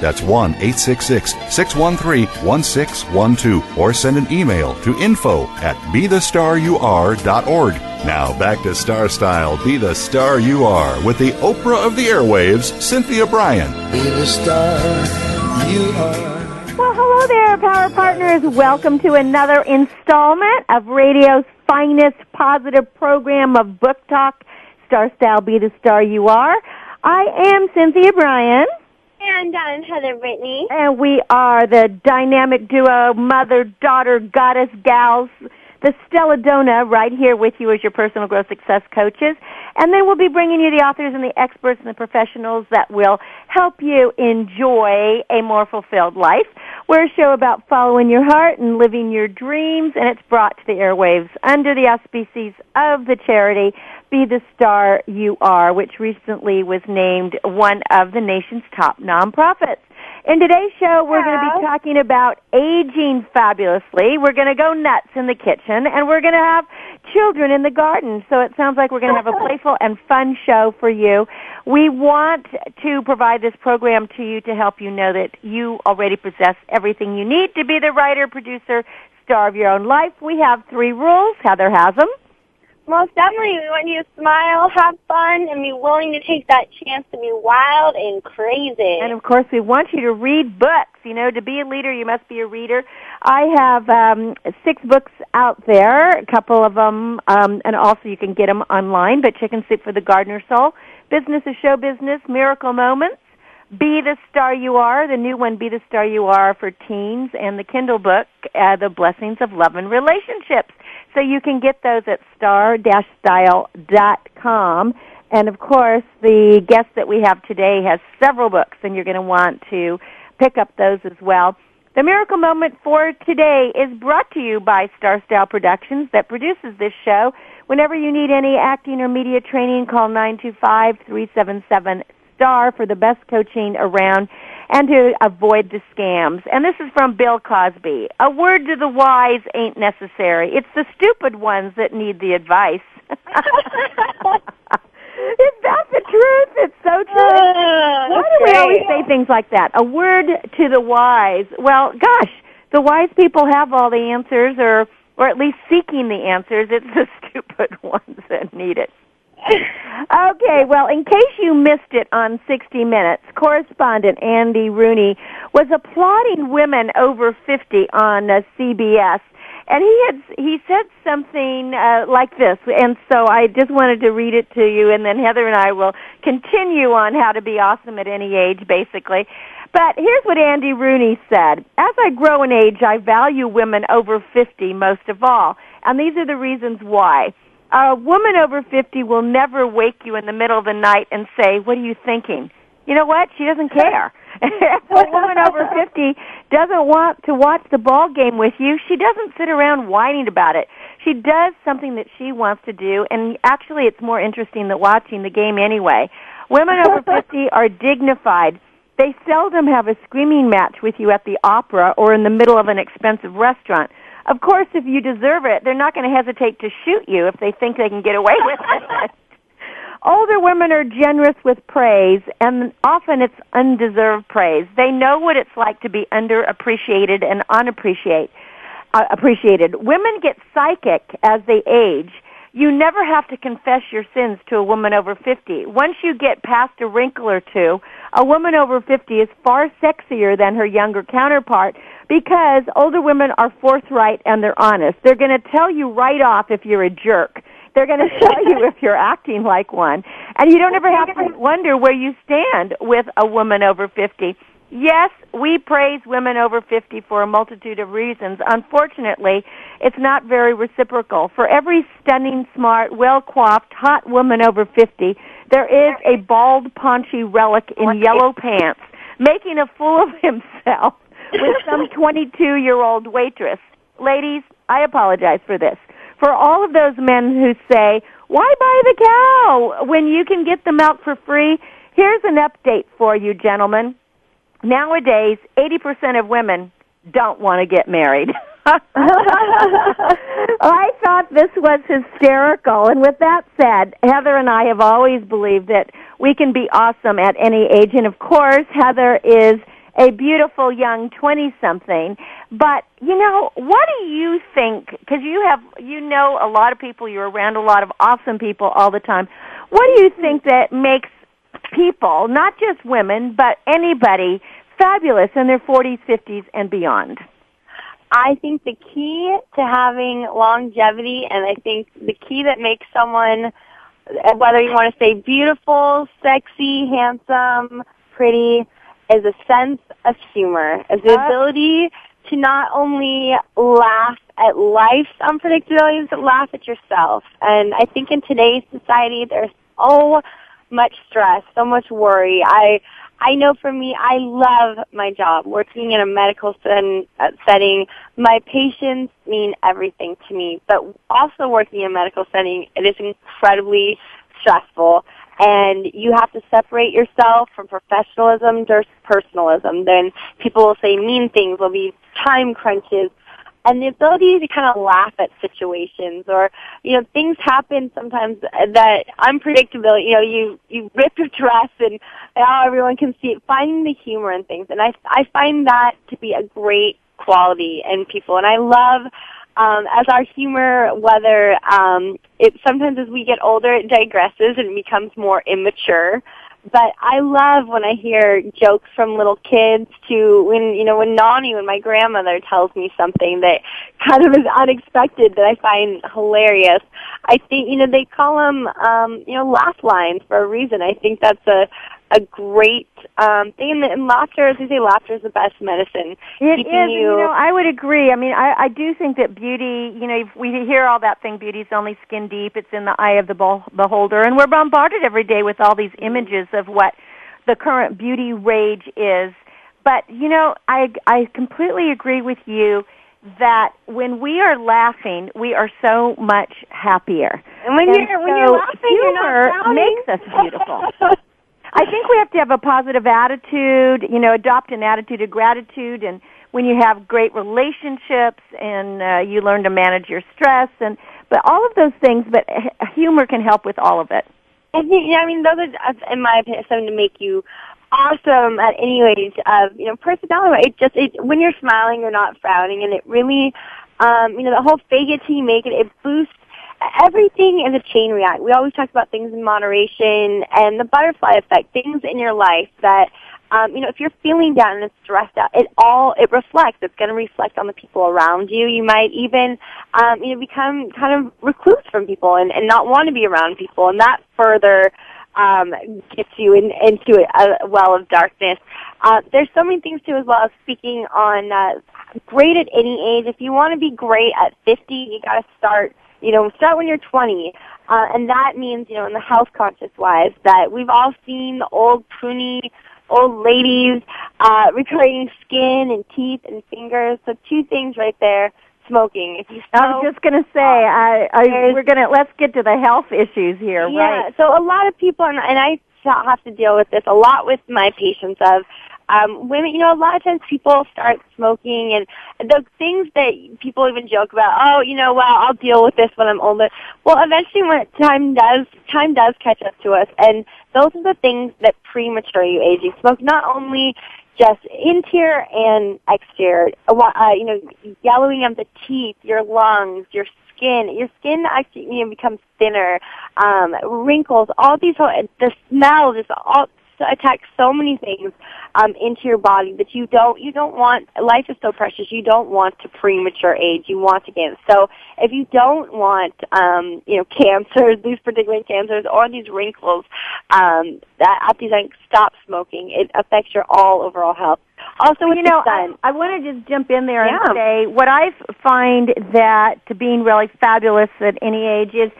That's 1 866 613 1612 or send an email to info at bethestaryouare.org. Now back to Star Style Be the Star You Are with the Oprah of the Airwaves, Cynthia Brian. Be the star you are. Well, hello there, Power Partners. Welcome to another installment of radio's finest positive program of Book Talk, Star Style Be the Star You Are. I am Cynthia Brian. And I'm Heather Brittany. And we are the dynamic duo, mother, daughter, goddess, gals, the Stella Dona right here with you as your personal growth success coaches. And then we'll be bringing you the authors and the experts and the professionals that will help you enjoy a more fulfilled life. We're a show about following your heart and living your dreams, and it's brought to the airwaves under the auspices of the charity Be the Star You Are, which recently was named one of the nation's top nonprofits. In today's show, we're going to be talking about aging fabulously. We're going to go nuts in the kitchen, and we're going to have children in the garden. So it sounds like we're going to have a playful and fun show for you. We want to provide this program to you to help you know that you already possess everything you need to be the writer, producer, star of your own life. We have three rules. Heather has them. Most definitely, we want you to smile, have fun, and be willing to take that chance to be wild and crazy. And of course, we want you to read books. You know, to be a leader, you must be a reader. I have um, six books out there, a couple of them, um, and also you can get them online. But Chicken Soup for the Gardener Soul, Business is Show Business, Miracle Moments, Be the Star You Are, the new one, Be the Star You Are for teens, and the Kindle book, uh, The Blessings of Love and Relationships. So you can get those at star-style.com. And of course, the guest that we have today has several books, and you're going to want to pick up those as well. The miracle moment for today is brought to you by Star Style Productions that produces this show. Whenever you need any acting or media training, call 925-377-STAR for the best coaching around and to avoid the scams. And this is from Bill Cosby. A word to the wise ain't necessary. It's the stupid ones that need the advice. is that the truth? It's so true. Uh, Why do we always say things like that? A word to the wise. Well, gosh, the wise people have all the answers or or at least seeking the answers. It's the stupid ones that need it. Okay, well, in case you missed it on 60 Minutes, correspondent Andy Rooney was applauding women over 50 on uh, CBS. And he had he said something uh, like this, and so I just wanted to read it to you, and then Heather and I will continue on how to be awesome at any age, basically. But here's what Andy Rooney said: As I grow in age, I value women over 50 most of all, and these are the reasons why a woman over 50 will never wake you in the middle of the night and say, what are you thinking? You know what? She doesn't care. if a woman over 50 doesn't want to watch the ball game with you, she doesn't sit around whining about it. She does something that she wants to do, and actually it's more interesting than watching the game anyway. Women over 50 are dignified. They seldom have a screaming match with you at the opera or in the middle of an expensive restaurant. Of course, if you deserve it, they're not going to hesitate to shoot you if they think they can get away with it. Older women are generous with praise, and often it's undeserved praise. They know what it's like to be underappreciated and unappreciated. Uh, appreciated. Women get psychic as they age. You never have to confess your sins to a woman over 50. Once you get past a wrinkle or two, a woman over 50 is far sexier than her younger counterpart because older women are forthright and they're honest. They're going to tell you right off if you're a jerk. They're going to tell you if you're acting like one. And you don't ever have to wonder where you stand with a woman over 50. Yes, we praise women over 50 for a multitude of reasons. Unfortunately, it's not very reciprocal. For every stunning, smart, well-coiffed, hot woman over 50, there is a bald, paunchy relic in yellow pants making a fool of himself with some 22-year-old waitress. Ladies, I apologize for this. For all of those men who say, why buy the cow when you can get the milk for free? Here's an update for you, gentlemen. Nowadays, 80% of women don't want to get married. I thought this was hysterical. And with that said, Heather and I have always believed that we can be awesome at any age. And of course, Heather is a beautiful young 20 something. But, you know, what do you think? Because you have, you know a lot of people, you're around a lot of awesome people all the time. What do you mm-hmm. think that makes people, not just women, but anybody, fabulous in their 40s, 50s, and beyond? I think the key to having longevity, and I think the key that makes someone, whether you want to say beautiful, sexy, handsome, pretty, is a sense of humor, is the ability to not only laugh at life's unpredictabilities, but laugh at yourself. And I think in today's society, there's so much stress, so much worry. I I know for me, I love my job. Working in a medical uh, setting, my patients mean everything to me. But also working in a medical setting, it is incredibly stressful. And you have to separate yourself from professionalism versus personalism. Then people will say mean things, there'll be time crunches and the ability to kind of laugh at situations or you know things happen sometimes that unpredictability, you know you you rip your dress and now everyone can see it. Finding the humor in things. And i i find that to be a great quality in people. And i love um, as our humor, whether um, it sometimes as we get older, it digresses and becomes more immature but I love when I hear jokes from little kids to when you know when Nani, when my grandmother tells me something that kind of is unexpected that I find hilarious. I think you know they call them um, you know laugh lines for a reason. I think that's a a great um, thing. And, laughter, as they say, laughter is the best medicine. It Keeping is, You, you know, I would agree. I mean, I, I do think that beauty, you know, we hear all that thing, beauty's only skin deep, it's in the eye of the beholder, and we're bombarded every day with all these images of what the current beauty rage is. But, you know, I, I completely agree with you that when we are laughing, we are so much happier. And when and you're so when you're laughing, humor you're not makes us beautiful. I think we have to have a positive attitude, you know, adopt an attitude of gratitude and when you have great relationships and uh, you learn to manage your stress and but all of those things but humor can help with all of it. I think yeah, I mean those are in my opinion something to make you awesome at any age of, you know, personality. It just it when you're smiling you're not frowning and it really um, you know, the whole fake it till you make it, it boosts everything is a chain react. We always talk about things in moderation and the butterfly effect, things in your life that um, you know, if you're feeling down and stressed out, it all it reflects. It's going to reflect on the people around you. You might even, um, you know, become kind of recluse from people and, and not want to be around people, and that further um, gets you in, into a, well of darkness. Uh, there's so many things too, as well as speaking on uh, great at any age. If you want to be great at 50, you got to start you know, start when you're 20. Uh, and that means, you know, in the health conscious wise, that we've all seen the old pruny old ladies uh, recreating skin and teeth and fingers. So two things right there. Smoking. If you smoke, I was just going to say, I, I we're going to let's get to the health issues here, yeah, right? So a lot of people, and, and I have to deal with this a lot with my patients of um, women, you know, a lot of times people start smoking and the things that people even joke about, oh, you know, well, I'll deal with this when I'm older. Well, eventually when time does, time does catch up to us and those are the things that premature you. You smoke not only just interior and exterior, uh, you know, yellowing of the teeth, your lungs, your skin. Your skin actually you know, becomes thinner, um, wrinkles, all these, the smell, just all attack so many things um, into your body that you don't you don't want. Life is so precious. You don't want to premature age. You want to gain. So if you don't want um, you know cancers, these particular cancers or these wrinkles, um, that like stop smoking. It affects your all overall health. Also, you know. I, I want to just jump in there Yeah. and say what I find that to being really fabulous at any age is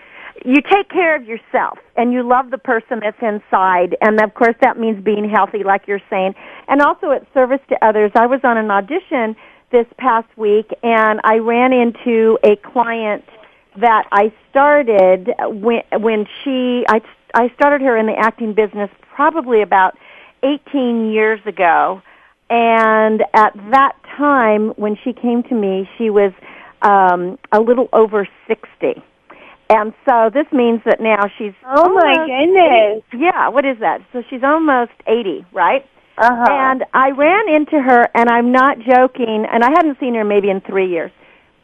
you take care of yourself and you love the person that's inside. And of course that means being healthy like you're saying. And also it's service to others. I was on an audition this past week and i ran into a client that i started when when she i i started her in the acting business probably about 18 years ago. And at that time when she came to me she was um a little over 60 and so this means that now she's Oh my goodness. yeah what is that so she's almost 80 right Uh-huh. and I ran into her, and I'm not joking, and I hadn't seen her maybe in three years.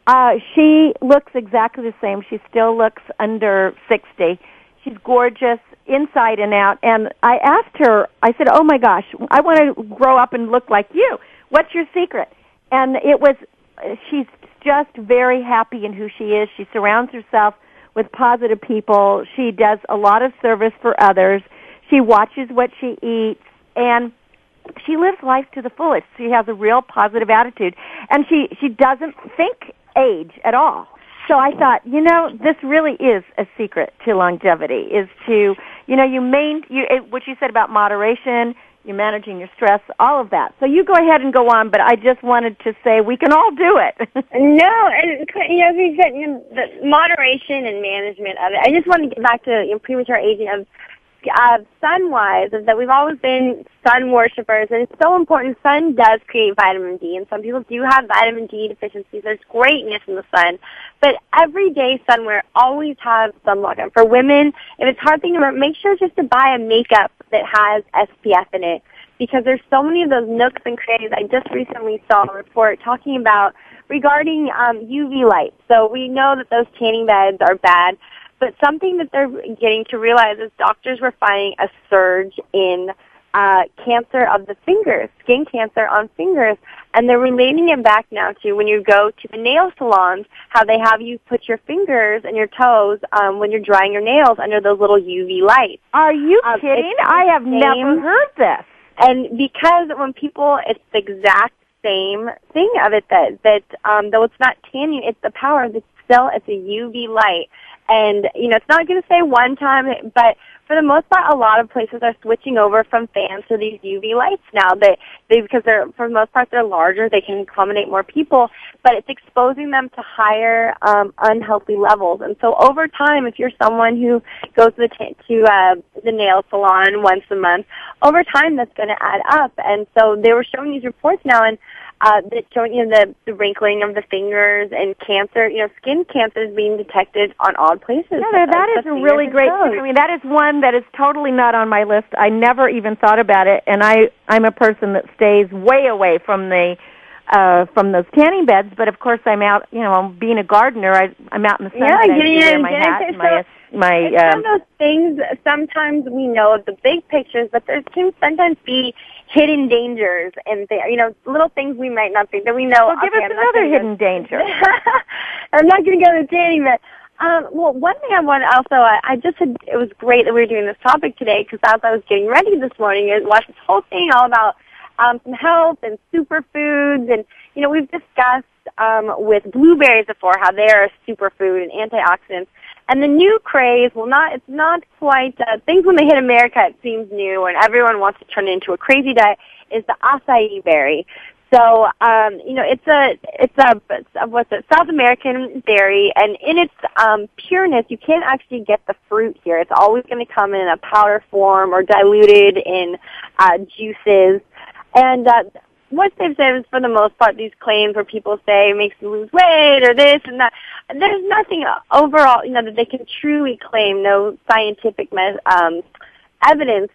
Uh, she looks exactly the same. She still looks under 60. She's gorgeous inside and out. And I asked her, I said, oh my gosh, I want to grow up and look like you. What's your secret? And it was, she's just very happy in who she is. She surrounds herself with positive people. She does a lot of service for others. She watches what she eats. And she lives life to the fullest. She has a real positive attitude, and she she doesn't think age at all. So I thought, you know, this really is a secret to longevity. Is to you know you main you it, what you said about moderation. You're managing your stress, all of that. So you go ahead and go on, but I just wanted to say we can all do it. No, and you know, said, you know, the moderation and management of it. I just want to get back to you know, premature aging of uh, sun-wise, is that we've always been sun worshippers, and it's so important. Sun does create vitamin D, and some people do have vitamin D deficiencies. There's greatness in the sun, but everyday sunwear always has sunblock. And for women, if it's hard thing to remember, make sure just to buy a makeup that has SPF in it because there's so many of those nooks and crannies. I just recently saw a report talking about regarding um, UV light. So we know that those tanning beds are bad, but something that they're getting to realize is doctors were finding a surge in uh, cancer of the fingers, skin cancer on fingers, and they're relating it back now to when you go to the nail salons, how they have you put your fingers and your toes um, when you're drying your nails under those little UV lights. Are you Um, kidding? I have the never heard this. And because when people, it's the exact same thing of it that that um, though it's not tanning, it's the power. It's still it's a UV light, and you know it's not going to say one time, but for the most part, a lot of places are switching over from fans to these UV lights now. That they because they're for the most part they're larger, they can accommodate more people, but it's exposing them to higher um, unhealthy levels. And so over time, if you're someone who goes to the t- to uh, the nail salon once a month, over time that's going to add up. And so they were showing these reports now, and uh, that showing you know, the, the wrinkling of the fingers and cancer. You know, skin cancer is being detected on odd places. No, that as is a really great tip. I mean, that is one that is totally not on my list. I never even thought about it, and I I'm a person that stays way away from the uh from those tanning beds. But of course, I'm out. You know, being a gardener, I I'm out in the sun. Yeah, getting in, my hat, in. and my my It's um, one of those things. Sometimes we know the big pictures, but there can sometimes be hidden dangers and there. You know, little things we might not think that we know. Well, give okay, us I'm another hidden danger. I'm not going to go to tanning, but um, well, one thing I want to also, I, I just had, it was great that we were doing this topic today because as I was getting ready this morning, I watched this whole thing all about um, some health and superfoods, and you know we've discussed um, with blueberries before how they are a superfood and antioxidants. And the new craze, well, not it's not quite uh, things when they hit America. It seems new, and everyone wants to turn it into a crazy diet. Is the acai berry? So, um, you know, it's a it's a, it's a what's it South American berry, and in its um, pureness, you can't actually get the fruit here. It's always going to come in a powder form or diluted in uh, juices. And uh, what they've said is, for the most part, these claims where people say it makes you lose weight or this and that. There's nothing overall, you know, that they can truly claim. No scientific me- um, evidence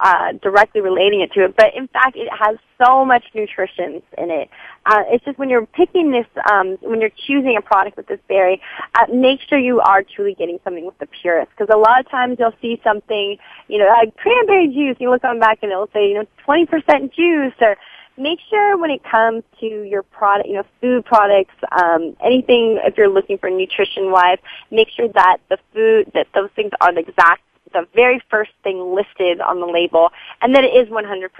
uh, directly relating it to it, but in fact, it has so much nutrition in it. Uh, it's just when you're picking this, um, when you're choosing a product with this berry, uh, make sure you are truly getting something with the purest. Because a lot of times you'll see something, you know, like cranberry juice. You look on back and it'll say, you know, 20% juice or make sure when it comes to your product, you know, food products, um, anything if you're looking for nutrition wise, make sure that the food that those things are the exact the very first thing listed on the label, and that it is 100%,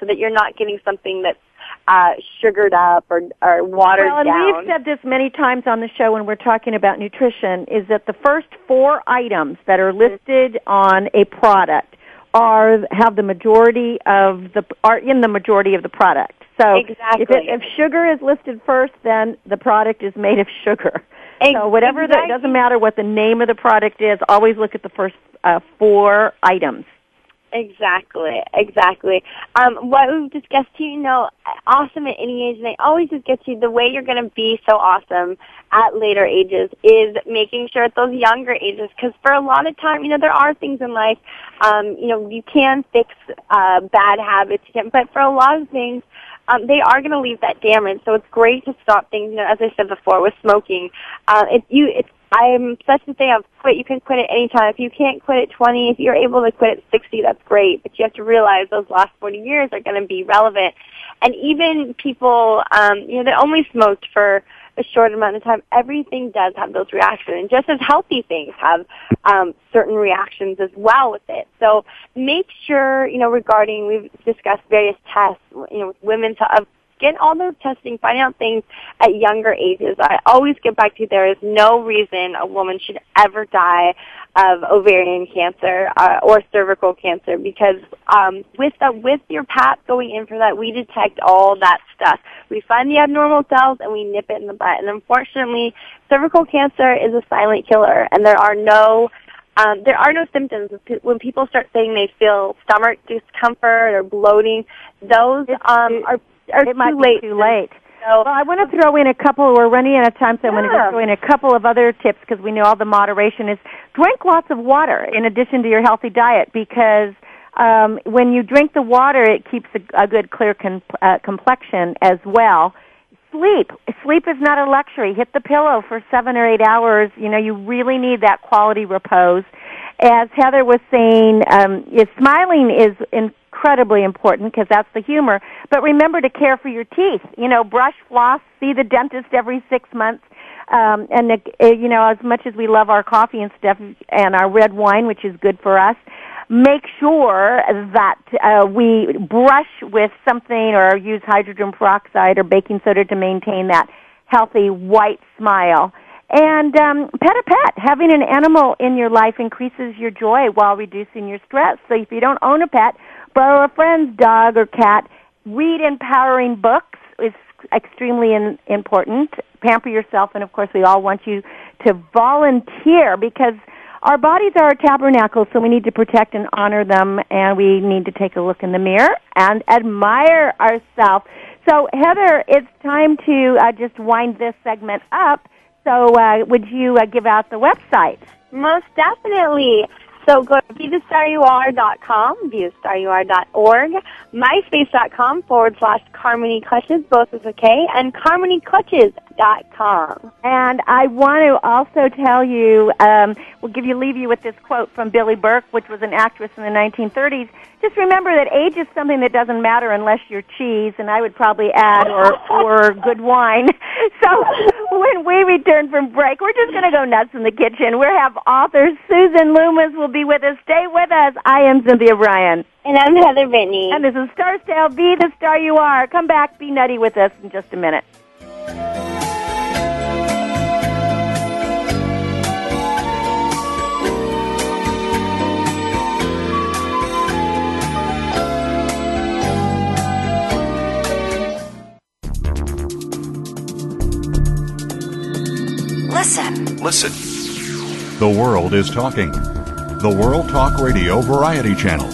so that you're not getting something that's uh, sugared up or, or watered well, and down. we've said this many times on the show when we're talking about nutrition, is that the first four items that are listed on a product are have the majority of the are in the majority of the product. So exactly. if, it, if sugar is listed first, then the product is made of sugar. So whatever that doesn't matter what the name of the product is. Always look at the first uh, four items. Exactly, exactly. Um, what we've discussed you know, awesome at any age, and I always just get you, the way you're going to be so awesome at later ages is making sure at those younger ages, because for a lot of time, you know, there are things in life, um, you know, you can fix uh, bad habits, but for a lot of things, um, they are going to leave that damage. So it's great to stop things. You know, as I said before, with smoking, uh, it, you it's I'm such a thing of quit. You can quit at any time. If you can't quit at 20, if you're able to quit at 60, that's great. But you have to realize those last 40 years are going to be relevant. And even people, um, you know, that only smoked for a short amount of time, everything does have those reactions. And just as healthy things have um, certain reactions as well with it. So make sure, you know, regarding, we've discussed various tests, you know, with women to get all those testing, find out things at younger ages. I always get back to there is no reason a woman should ever die of ovarian cancer uh, or cervical cancer because um, with the, with your PAP going in for that, we detect all that stuff. We find the abnormal cells and we nip it in the butt. And unfortunately, cervical cancer is a silent killer, and there are no um, there are no symptoms. When people start saying they feel stomach discomfort or bloating, those um, are are it might too late. Be too late. So, well, I want to throw in a couple. We're running out of time, so I'm going to Yeah. throw in a couple of other tips because we know all the moderation is drink lots of water in addition to your healthy diet because um, when you drink the water, it keeps a, a good clear com- uh, complexion as well. Sleep. Sleep is not a luxury. Hit the pillow for seven or eight hours. You know, you really need that quality repose. As Heather was saying, um, is smiling is incredibly important because that's the humor. But remember to care for your teeth. You know, brush, floss, see the dentist every six months. Um, and uh, you know, as much as we love our coffee and stuff, and our red wine, which is good for us, make sure that uh, we brush with something or use hydrogen peroxide or baking soda to maintain that healthy white smile. And um, pet a pet. Having an animal in your life increases your joy while reducing your stress. So if you don't own a pet, borrow a friend's dog or cat. Read empowering books is extremely in, important. Pamper yourself, and of course, we all want you to volunteer because our bodies are a tabernacle, so we need to protect and honor them, and we need to take a look in the mirror and admire ourselves. So, Heather, it's time to uh, just wind this segment up. So, uh, would you uh, give out the website? Most definitely. So go to BeTheStarYouAre.com, BeTheStarYouAre.org, MySpace.com forward slash Carmony Clutches, both is okay, and CarmonyClutches.com. And I want to also tell you, um, we'll give you leave you with this quote from Billie Burke, which was an actress in the 1930s. Just remember that age is something that doesn't matter unless you're cheese, and I would probably add or or good wine. So when we return from break, we're just going to go nuts in the kitchen. We have author Susan Loomis will be with us. Stay with us. I am Cynthia Brian. And I'm Heather Brittany. And this is Star Style. Be the star you are. Come back. Be nutty with us in just a minute. Listen. Listen. The world is talking. The World Talk Radio Variety Channel.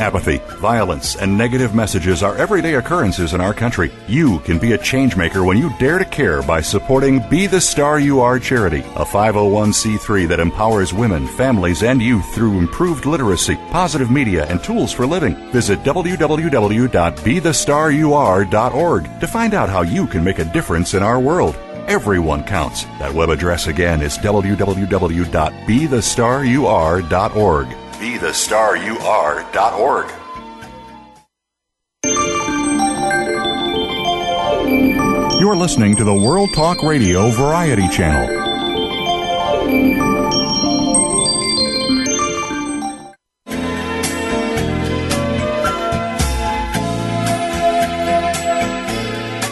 Apathy, violence, and negative messages are everyday occurrences in our country. You can be a changemaker when you dare to care by supporting Be the Star You Are charity, a 501c3 that empowers women, families, and youth through improved literacy, positive media, and tools for living. Visit www.bethestarur.org to find out how you can make a difference in our world. Everyone counts. That web address again is www.bethestarur.org. BeTheStarYouAre.org. You're listening to the World Talk Radio Variety Channel.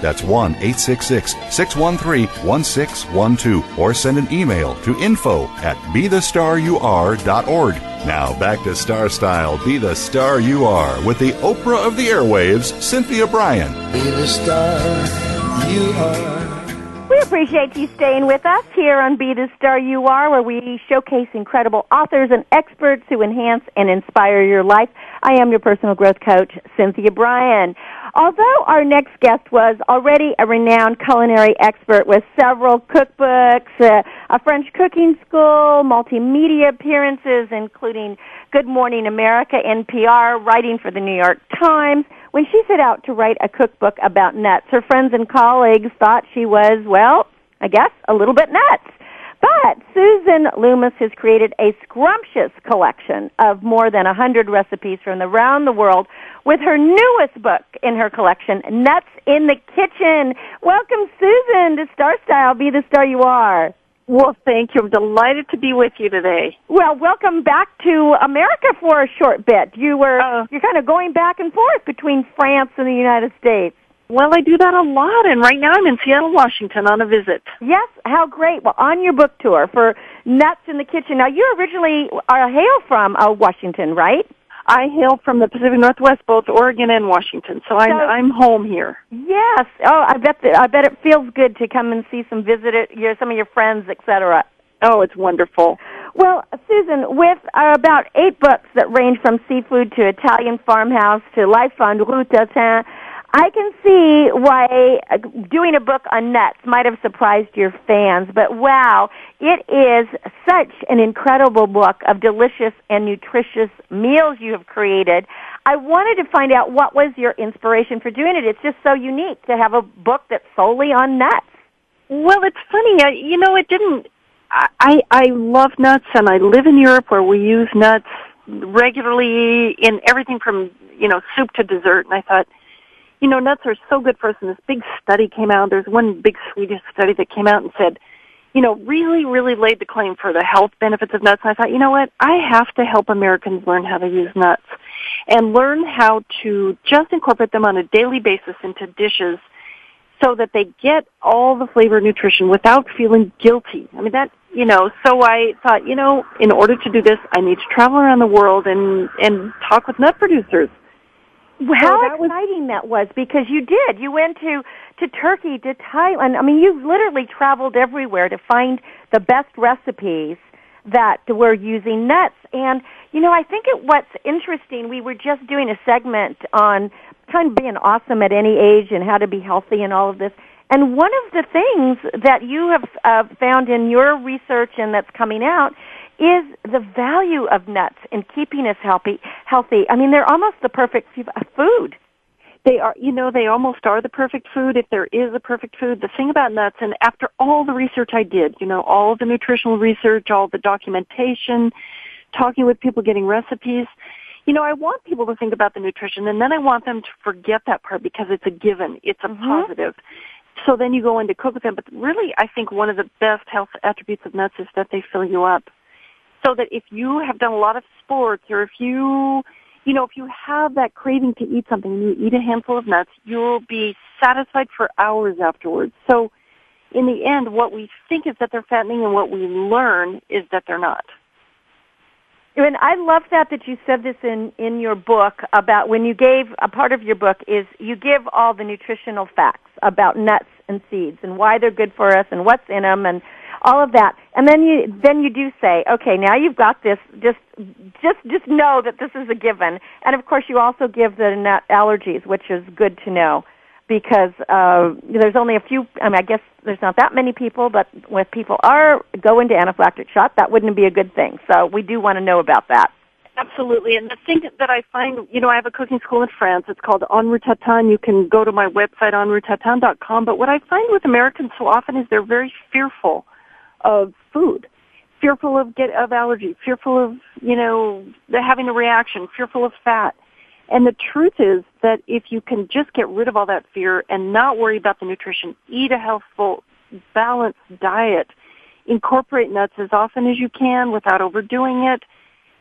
That's 1 866 613 1612. Or send an email to info at bethestarur.org. Now back to Star Style Be the Star You Are with the Oprah of the Airwaves, Cynthia Brian. Be the star you are. Appreciate you staying with us here on Be the Star You Are, where we showcase incredible authors and experts who enhance and inspire your life. I am your personal growth coach, Cynthia Brian. Although our next guest was already a renowned culinary expert with several cookbooks, uh, a French cooking school, multimedia appearances, including Good Morning America, NPR, writing for the New York Times, when she set out to write a cookbook about nuts, her friends and colleagues thought she was, well, I guess, a little bit nuts. But Susan Loomis has created a scrumptious collection of more than a hundred recipes from around the world with her newest book in her collection, Nuts in the Kitchen. Welcome, Susan, to Star Style. Be the star you are. Well, thank you. I'm delighted to be with you today. Well, welcome back to America for a short bit. You were Uh. you're kind of going back and forth between France and the United States. Well, I do that a lot, and right now I'm in Seattle, Washington on a visit. Yes, how great! Well, on your book tour for Nuts in the Kitchen. Now, you originally are hail from uh, Washington, right? I hail from the Pacific Northwest, both Oregon and Washington, so I'm So- I'm home here. Yes. Oh, I bet that, I bet it feels good to come and see some visit your some of your friends, etc. Oh, it's wonderful. Well, Susan, with uh, about eight books that range from seafood to Italian farmhouse to life on Rue Tatin, I can see why uh, doing a book on nuts might have surprised your fans. But wow, it is such an incredible book of delicious and nutritious meals you have created. I wanted to find out what was your inspiration for doing it. It's just so unique to have a book that's solely on nuts. Well, it's funny. I, you know, it didn't. I I love nuts, and I live in Europe where we use nuts regularly in everything from you know soup to dessert. And I thought, you know, nuts are so good for us. And this big study came out. There's one big Swedish study that came out and said, you know, really, really laid the claim for the health benefits of nuts. And I thought, you know what? I have to help Americans learn how to use nuts and learn how to just incorporate them on a daily basis into dishes so that they get all the flavor and nutrition without feeling guilty. I mean that you know, so I thought, you know, in order to do this I need to travel around the world and and talk with nut producers. How that was- exciting that was because you did. You went to to Turkey, to Thailand. I mean, you literally traveled everywhere to find the best recipes that were using nuts. And you know, I think it, what's interesting. We were just doing a segment on kind of being awesome at any age and how to be healthy and all of this. And one of the things that you have uh, found in your research and that's coming out is the value of nuts in keeping us healthy. Healthy. I mean, they're almost the perfect uh, food. They are, you know, they almost are the perfect food if there is a perfect food. The thing about nuts, and after all the research I did, you know, all the nutritional research, all the documentation, talking with people, getting recipes, you know, I want people to think about the nutrition and then I want them to forget that part because it's a given. It's a mm-hmm. positive. So then you go in to cook with them. But really, I think one of the best health attributes of nuts is that they fill you up. So that if you have done a lot of sports or if you, you know, if you have that craving to eat something and you eat a handful of nuts, you'll be satisfied for hours afterwards. So, in the end, what we think is that they're fattening and what we learn is that they're not. And I love that that you said this in in your book about when you gave a part of your book is you give all the nutritional facts about nuts and seeds and why they're good for us and what's in them and all of that. And then you then you do say, okay, now you've got this. Just just just know that this is a given. And of course, you also give the nut allergies, which is good to know because uh, there's only a few. I mean, I guess there's not that many people, but if people are going to anaphylactic shock, that wouldn't be a good thing. So we do want to know about that. Absolutely. And the thing that I find, you know, I have a cooking school in France. It's called En Route You can go to my website, onruetatin.com. But what I find with Americans so often is they're very fearful of food, fearful of get of allergy, fearful of, you know, having a reaction, fearful of fat. And the truth is that if you can just get rid of all that fear and not worry about the nutrition, eat a healthful, balanced diet, incorporate nuts as often as you can without overdoing it,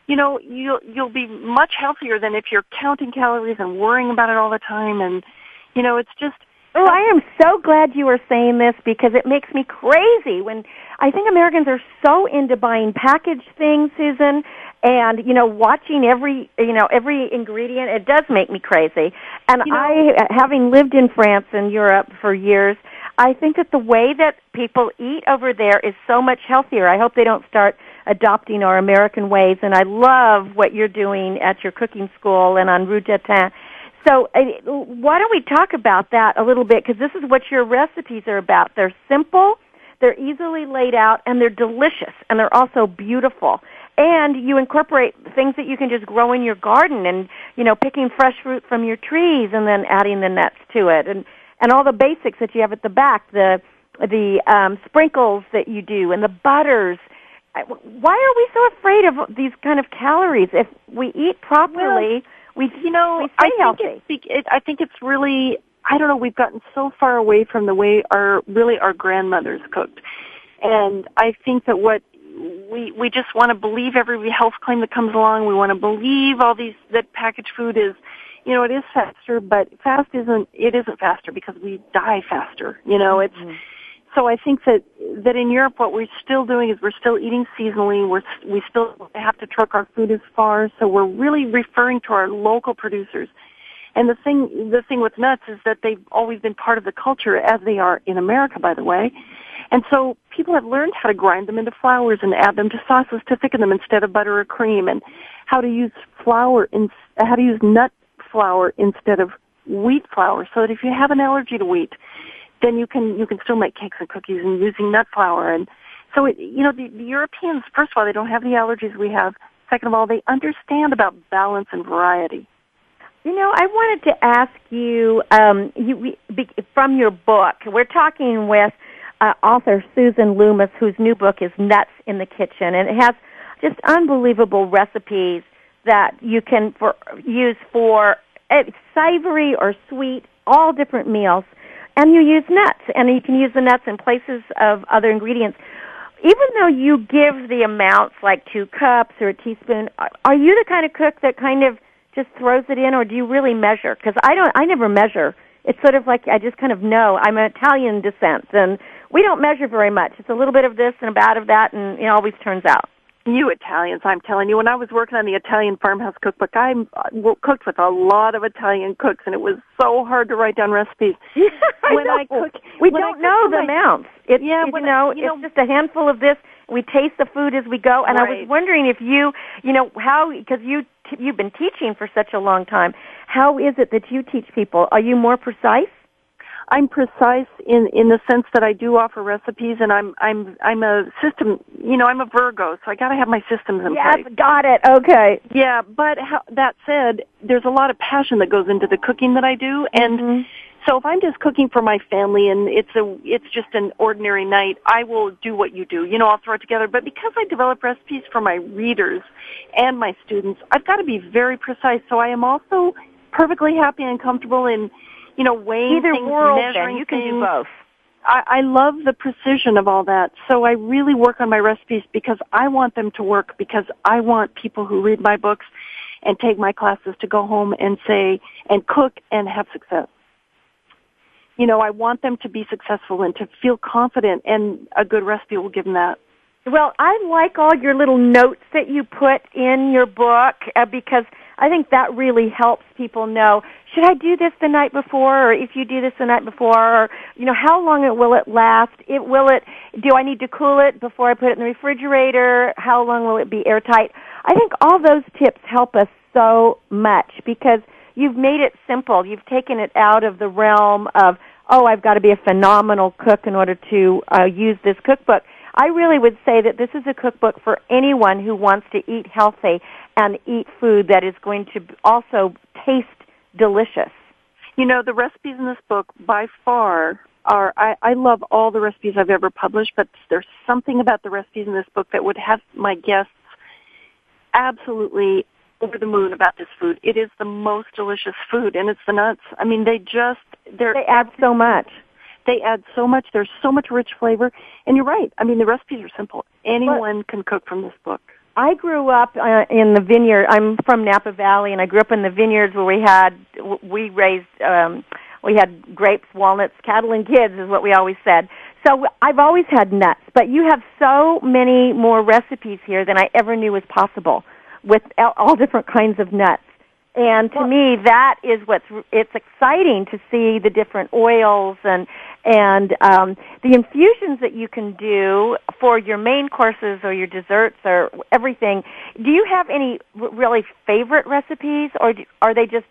you know, you'll, you'll be much healthier than if you're counting calories and worrying about it all the time. And, you know, it's just, Oh, I am so glad you are saying this because it makes me crazy when I think Americans are so into buying packaged things, Susan, and you know watching every you know every ingredient. It does make me crazy. And You know- i having lived in france and europe for years i think that the way that people eat over there is so much healthier. I hope they don't start adopting our american ways. And i love what you're doing at your cooking school and on rue Tatin. So uh, why don't we talk about that a little bit? Because this is what your recipes are about. They're simple they're easily laid out and they're delicious and they're also beautiful. And you incorporate things that you can just grow in your garden and you know picking fresh fruit from your trees and then adding the nuts to it. And and all the basics that you have at the back the the um sprinkles that you do and the butters. I- why are we so afraid of these kind of calories if we eat properly we you know, we I think it's, it, I think it's really, I don't know, we've gotten so far away from the way our, really our grandmothers cooked. And I think that what we, we just want to believe every health claim that comes along. We want to believe all these, that packaged food is, you know, it is faster, but fast isn't, it isn't faster because we die faster. You know, it's, mm-hmm. So I think that that in Europe, what we're still doing is we're still eating seasonally. We're we still have to truck our food as far, so we're really referring to our local producers. And the thing the thing with nuts is that they've always been part of the culture, as they are in America, by the way. And so people have learned how to grind them into flours and add them to sauces to thicken them instead of butter or cream, and how to use flour in how to use nut flour instead of wheat flour, so that if you have an allergy to wheat, then you can you can still make cakes and cookies and using nut flour and so it, you know the, the Europeans first of all they don't have the allergies we have second of all they understand about balance and variety You know, I wanted to ask you, um, you we, be, from your book. We're talking with uh, author Susan Loomis, whose new book is Nuts in the Kitchen, and it has just unbelievable recipes that you can for, use for uh, savory or sweet, all different meals. And you use nuts, and you can use the nuts in places of other ingredients. Even though you give the amounts like two cups or a teaspoon, are- you the kind of cook that kind of just throws it in, or do you really measure? Because I don't, I never measure. It's sort of like I just kind of know. I'm an Italian descent, and we don't measure very much. It's a little bit of this and a bit of that, and it always turns out. You Italians I'm telling you when I was working on the Italian farmhouse cookbook I uh, cooked with a lot of Italian cooks and it was so hard to write down recipes When I know. cook- we don't cook know the my- amounts. It's Yeah, you when I- know, you know- it's just a handful of this. We taste the food as we go, and I was wondering if you, you know, how because you t- you've been teaching for such a long time. How is it that you teach people? Are you more precise? I'm precise in in the sense that I do offer recipes and I'm I'm I'm a system you know I'm a Virgo so I got to have my systems in place. Yes, place got it. Okay. Yeah, but how, that said, there's a lot of passion that goes into the cooking that I do, and Mhm. so if I'm just cooking for my family and it's a it's just an ordinary night, I will do what you do. You know, I'll throw it together. But because I develop recipes for my readers and my students, I've got to be very precise. So I am also perfectly happy and comfortable in, you know, weighing Either things, world, then measuring you can do things. both. I, I love the precision of all that. So I really work on my recipes because I want them to work because I want people who read my books and take my classes to go home and say, and cook and have success. you know, I want them to be successful and to feel confident and a good recipe will give them that. Well, I like all your little notes that you put in your book uh, because I think that really helps people know should I do this the night before or if you do this the night before or you know how long it will it last? It will it do I need to cool it before I put it in the refrigerator? How long will it be airtight? I think all those tips help us so much because you've made it simple. You've taken it out of the realm of oh, I've got to be a phenomenal cook in order to uh, use this cookbook. I really would say that this is a cookbook for anyone who wants to eat healthy and eat food that is going to also taste delicious. You know, the recipes in this book by far are, I, I love all the recipes I've ever published, but there's something about the recipes in this book that would have my guests absolutely over the moon about this food. It is the most delicious food, and it's the nuts. I mean, they just they're they add so much. They add so much. There's so much rich flavor, and you're right. I mean, the recipes are simple. Anyone can cook from this book. I grew up uh, in the vineyard. I'm from Napa Valley, and I grew up in the vineyards where we had we raised um, we had grapes, walnuts, cattle, and kids is what we always said. So I've always had nuts, but you have so many more recipes here than I ever knew was possible with all different kinds of nuts. And to well, me, that is what's it's exciting to see the different oils and and um, the infusions that you can do for your main courses or your desserts or everything. Do you have any really favorite recipes, or do, are they just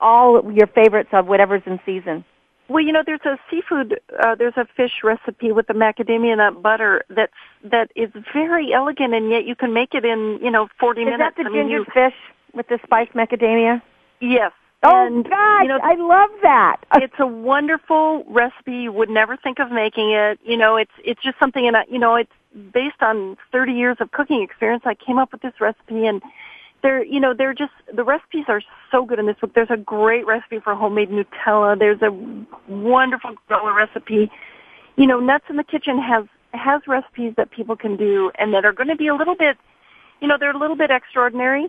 all your favorites of whatever's in season? Well, you know, there's a seafood, uh, there's a fish recipe with the macadamia nut butter that's that is very elegant, and yet you can make it in you know 40 is minutes. Is that the I ginger mean, you, fish with the spiced macadamia? Yes. Oh and, God, you know, I love that. it's a wonderful recipe. You would never think of making it. You know, it's it's just something, and you know, it's based on 30 years of cooking experience. I came up with this recipe, and they're you know they're just the recipes are so good in this book. There's a great recipe for homemade Nutella. There's a wonderful granola recipe. You know, Nuts in the Kitchen has has recipes that people can do and that are going to be a little bit, you know, they're a little bit extraordinary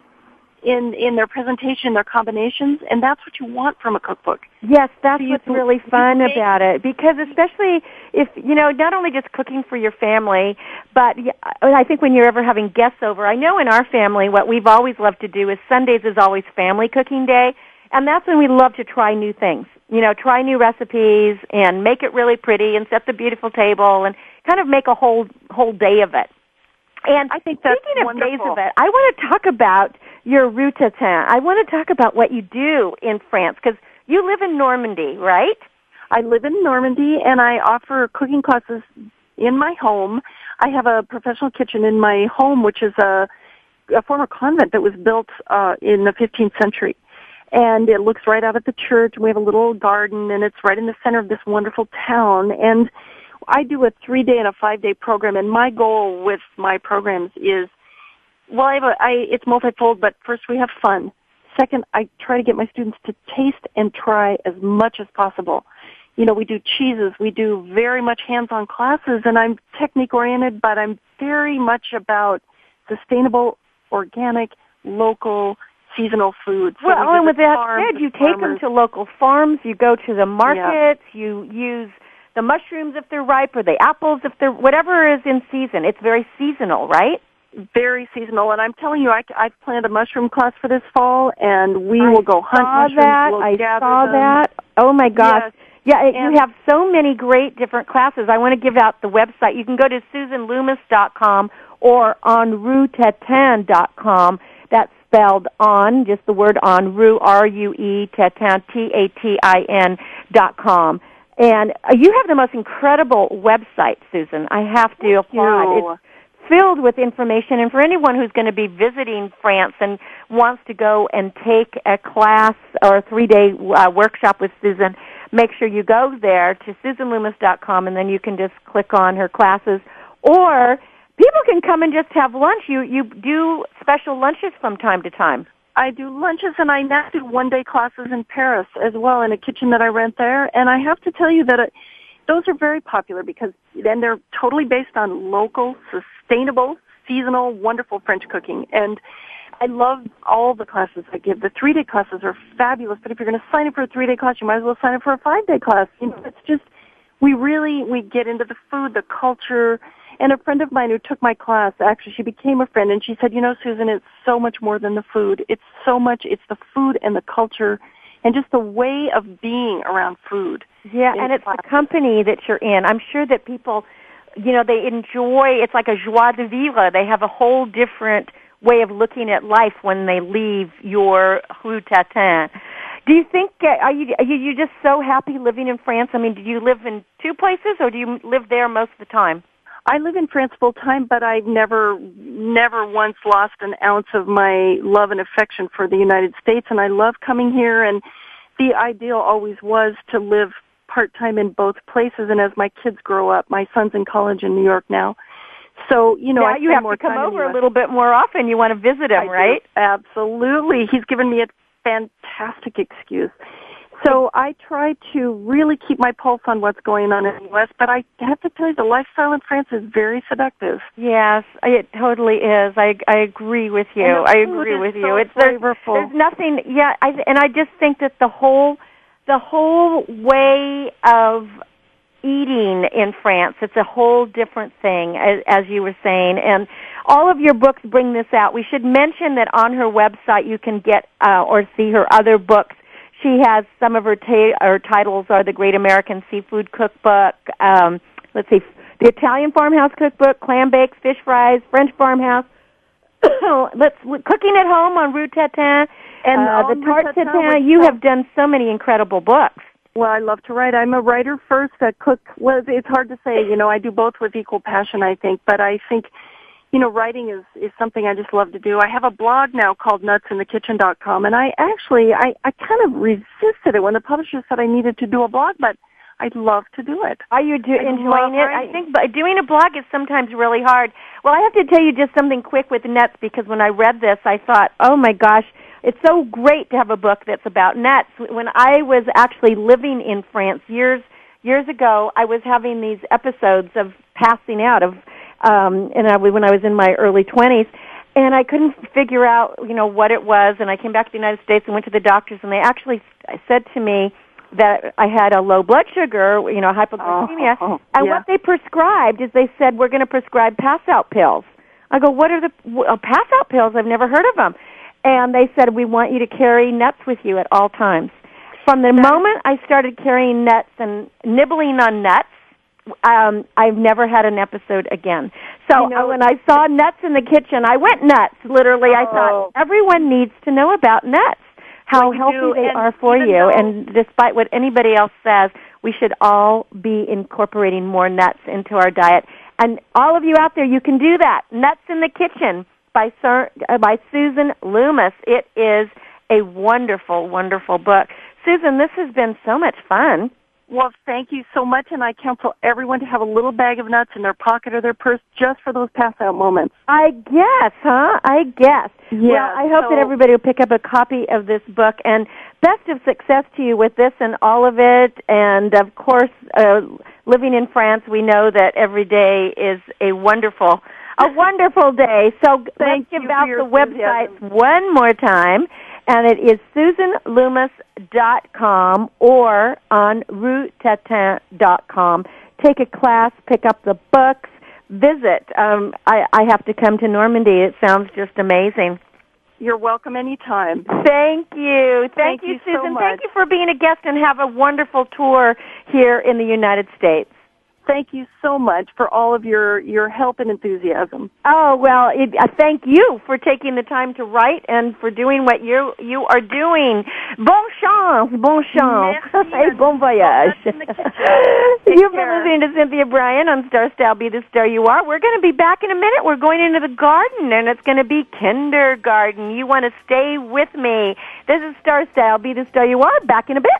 in in their presentation, their combinations, and that's what you want from a cookbook. Yes, that's what's really fun about it because especially if you know not only just cooking for your family, but I think when you're ever having guests over, I know in our family what we've always loved to do is Sundays is always family cooking day, and that's when we love to try new things. You know, try new recipes and make it really pretty and set the beautiful table and kind of make a whole whole day of it. And I think that's speaking wonderful. of days of it, I want to talk about your Rue Tatin. I want to talk about what you do in France because you live in Normandy, right? I live in Normandy and I offer cooking classes in my home. I have a professional kitchen in my home, which is a, a former convent that was built uh, in the 15th century. And it looks right out at the church. We have a little garden and it's right in the center of this wonderful town. And I do a three day and a five day program and my goal with my programs is well, I have a, I, it's multifold, but first we have fun. Second, I try to get my students to taste and try as much as possible. You know, we do cheeses, we do very much hands-on classes, and I'm technique-oriented, but I'm very much about sustainable, organic, local, seasonal foods. So well, we and with that said, you farmers. take them to local farms, you go to the markets, yeah. you use the mushrooms if they're ripe, or the apples if they're, whatever is in season. It's very seasonal, right? Very seasonal. And I'm telling you, I, I've planned a mushroom class for this fall, and we I will go hunt mushrooms. That. We'll I saw them. that. Oh my gosh. Yes. Yeah, And- you have so many great different classes. I want to give out the website. You can go to susanloomis.com or onruetatin.com. That's spelled on, just the word on, rue, R-U-E, tatin, T-A-T-I-N dot com. And uh, you have the most incredible website, Susan. I have to Thank applaud. you. It's filled with information and for anyone who's going to be visiting France and wants to go and take a class or a three-day uh, workshop with Susan, make sure you go there to susanloomis.com and then you can just click on her classes or people can come and just have lunch. You you do special lunches from time to time. I do lunches and I now do one day classes in Paris as well in a kitchen that I rent there. And I have to tell you that it, those are very popular because then they're totally based on local, sustainable, seasonal, wonderful French cooking. And I love all the classes I give. The three day classes are fabulous, but if you're going to sign up for a three day class, you might as well sign up for a five day class. You know, it's just, we really, we get into the food, the culture, and a friend of mine who took my class, actually she became a friend and she said, you know, Susan, it's so much more than the food. It's so much, it's the food and the culture and just the way of being around food. Yeah, and it's the company that you're in. I'm sure that people, you know, they enjoy, it's like a joie de vivre. They have a whole different way of looking at life when they leave your Rue Tatin. Do you think uh, are you are you just so happy living in France? I mean, do you live in two places or do you live there most of the time? I live in France full time, but I've never, never once lost an ounce of my love and affection for the United States, and I love coming here. And the ideal always was to live part time in both places. And as my kids grow up, my son's in college in New York now, so you know, now I you have to come over a little bit more often. You want to visit him, I do. right? Absolutely. He's given me a fantastic excuse. So I try to really keep my pulse on what's going on in the U.S., but I have to tell you, the lifestyle in France is very seductive. Yes, it totally is. I I agree with you. I agree with so you. It's there's, flavorful. there's nothing. Yeah, I and I just think that the whole the whole way of eating in France, it's a whole different thing, as, as you were saying. And all of your books bring this out. We should mention that on her website you can get uh, or see her other books. She has some of her, ta- her titles are the Great American Seafood Cookbook. Um, let's see, the Italian Farmhouse Cookbook, clam bakes, fish fries, French Farmhouse. let's cooking at home on Rue Tatin and uh, the Tarte Tatin Tatin. You have done so many incredible books. Well, I love to write. I'm a writer first, a cook. Well, it's hard to say. You know, I do both with equal passion, I think. But I think, you know, writing is is something I just love to do. I have a blog now called nutsinthekitchen.com, and I actually I I kind of resisted it when the publisher said I needed to do a blog, but I'd love to do it. Are you do, enjoying it? I think but doing a blog is sometimes really hard. Well, I have to tell you just something quick with nuts because when I read this, I thought, oh my gosh, it's so great to have a book that's about nuts. When I was actually living in France years years ago, I was having these episodes of passing out of, um, and I, when I was in my early twenties. And I couldn't figure out, you know, what it was. And I came back to the United States and went to the doctors, and they actually said to me, that I had a low blood sugar, you know, hypoglycemia. Oh, and yeah. what they prescribed is they said we're going to prescribe pass out pills. I go, what are the uh, pass out pills? I've never heard of them. And they said we want you to carry nuts with you at all times. From the moment I started carrying nuts and nibbling on nuts, um, I've never had an episode again. So You know- uh, when I saw nuts in the kitchen, I went nuts. Literally, I Oh. thought everyone needs to know about nuts how Well, healthy do, they and are for you. though- and despite what anybody else says, we should all be incorporating more nuts into our diet. And all of you out there, you can do that. Nuts in the Kitchen by Sir, uh, by Susan Loomis. It is a wonderful, wonderful book. Susan, this has been so much fun. Well, thank you so much, and I counsel everyone to have a little bag of nuts in their pocket or their purse just for those pass out moments. I guess, huh? I guess. Yeah, well, I hope so- that everybody will pick up a copy of this book. And best of success to you with this and all of it. And of course, uh, living in France, we know that every day is a wonderful, a wonderful day. So let's Thank give out the websites one more time. And it is susanloomis.com or onruetatin.com. Take a class, pick up the books, visit. Um, I, I have to come to Normandy. It sounds just amazing. You're welcome anytime. Thank you. Thank, Thank you, you so Susan. much. Thank you for being a guest and have a wonderful tour here in the United States. Thank you so much for all of your, your help and enthusiasm. Oh well, it, uh, thank you for taking the time to write and for doing what you you are doing. Bon chance, bon chance, et bon voyage. Bon in the kitchen. Take You've been listening to Cynthia Brian on Star Style. Be the star you are. We're going to be back in a minute. We're going into the garden, and it's going to be kindergarten. You want to stay with me? This is Star Style. Be the star you are. Back in a bit.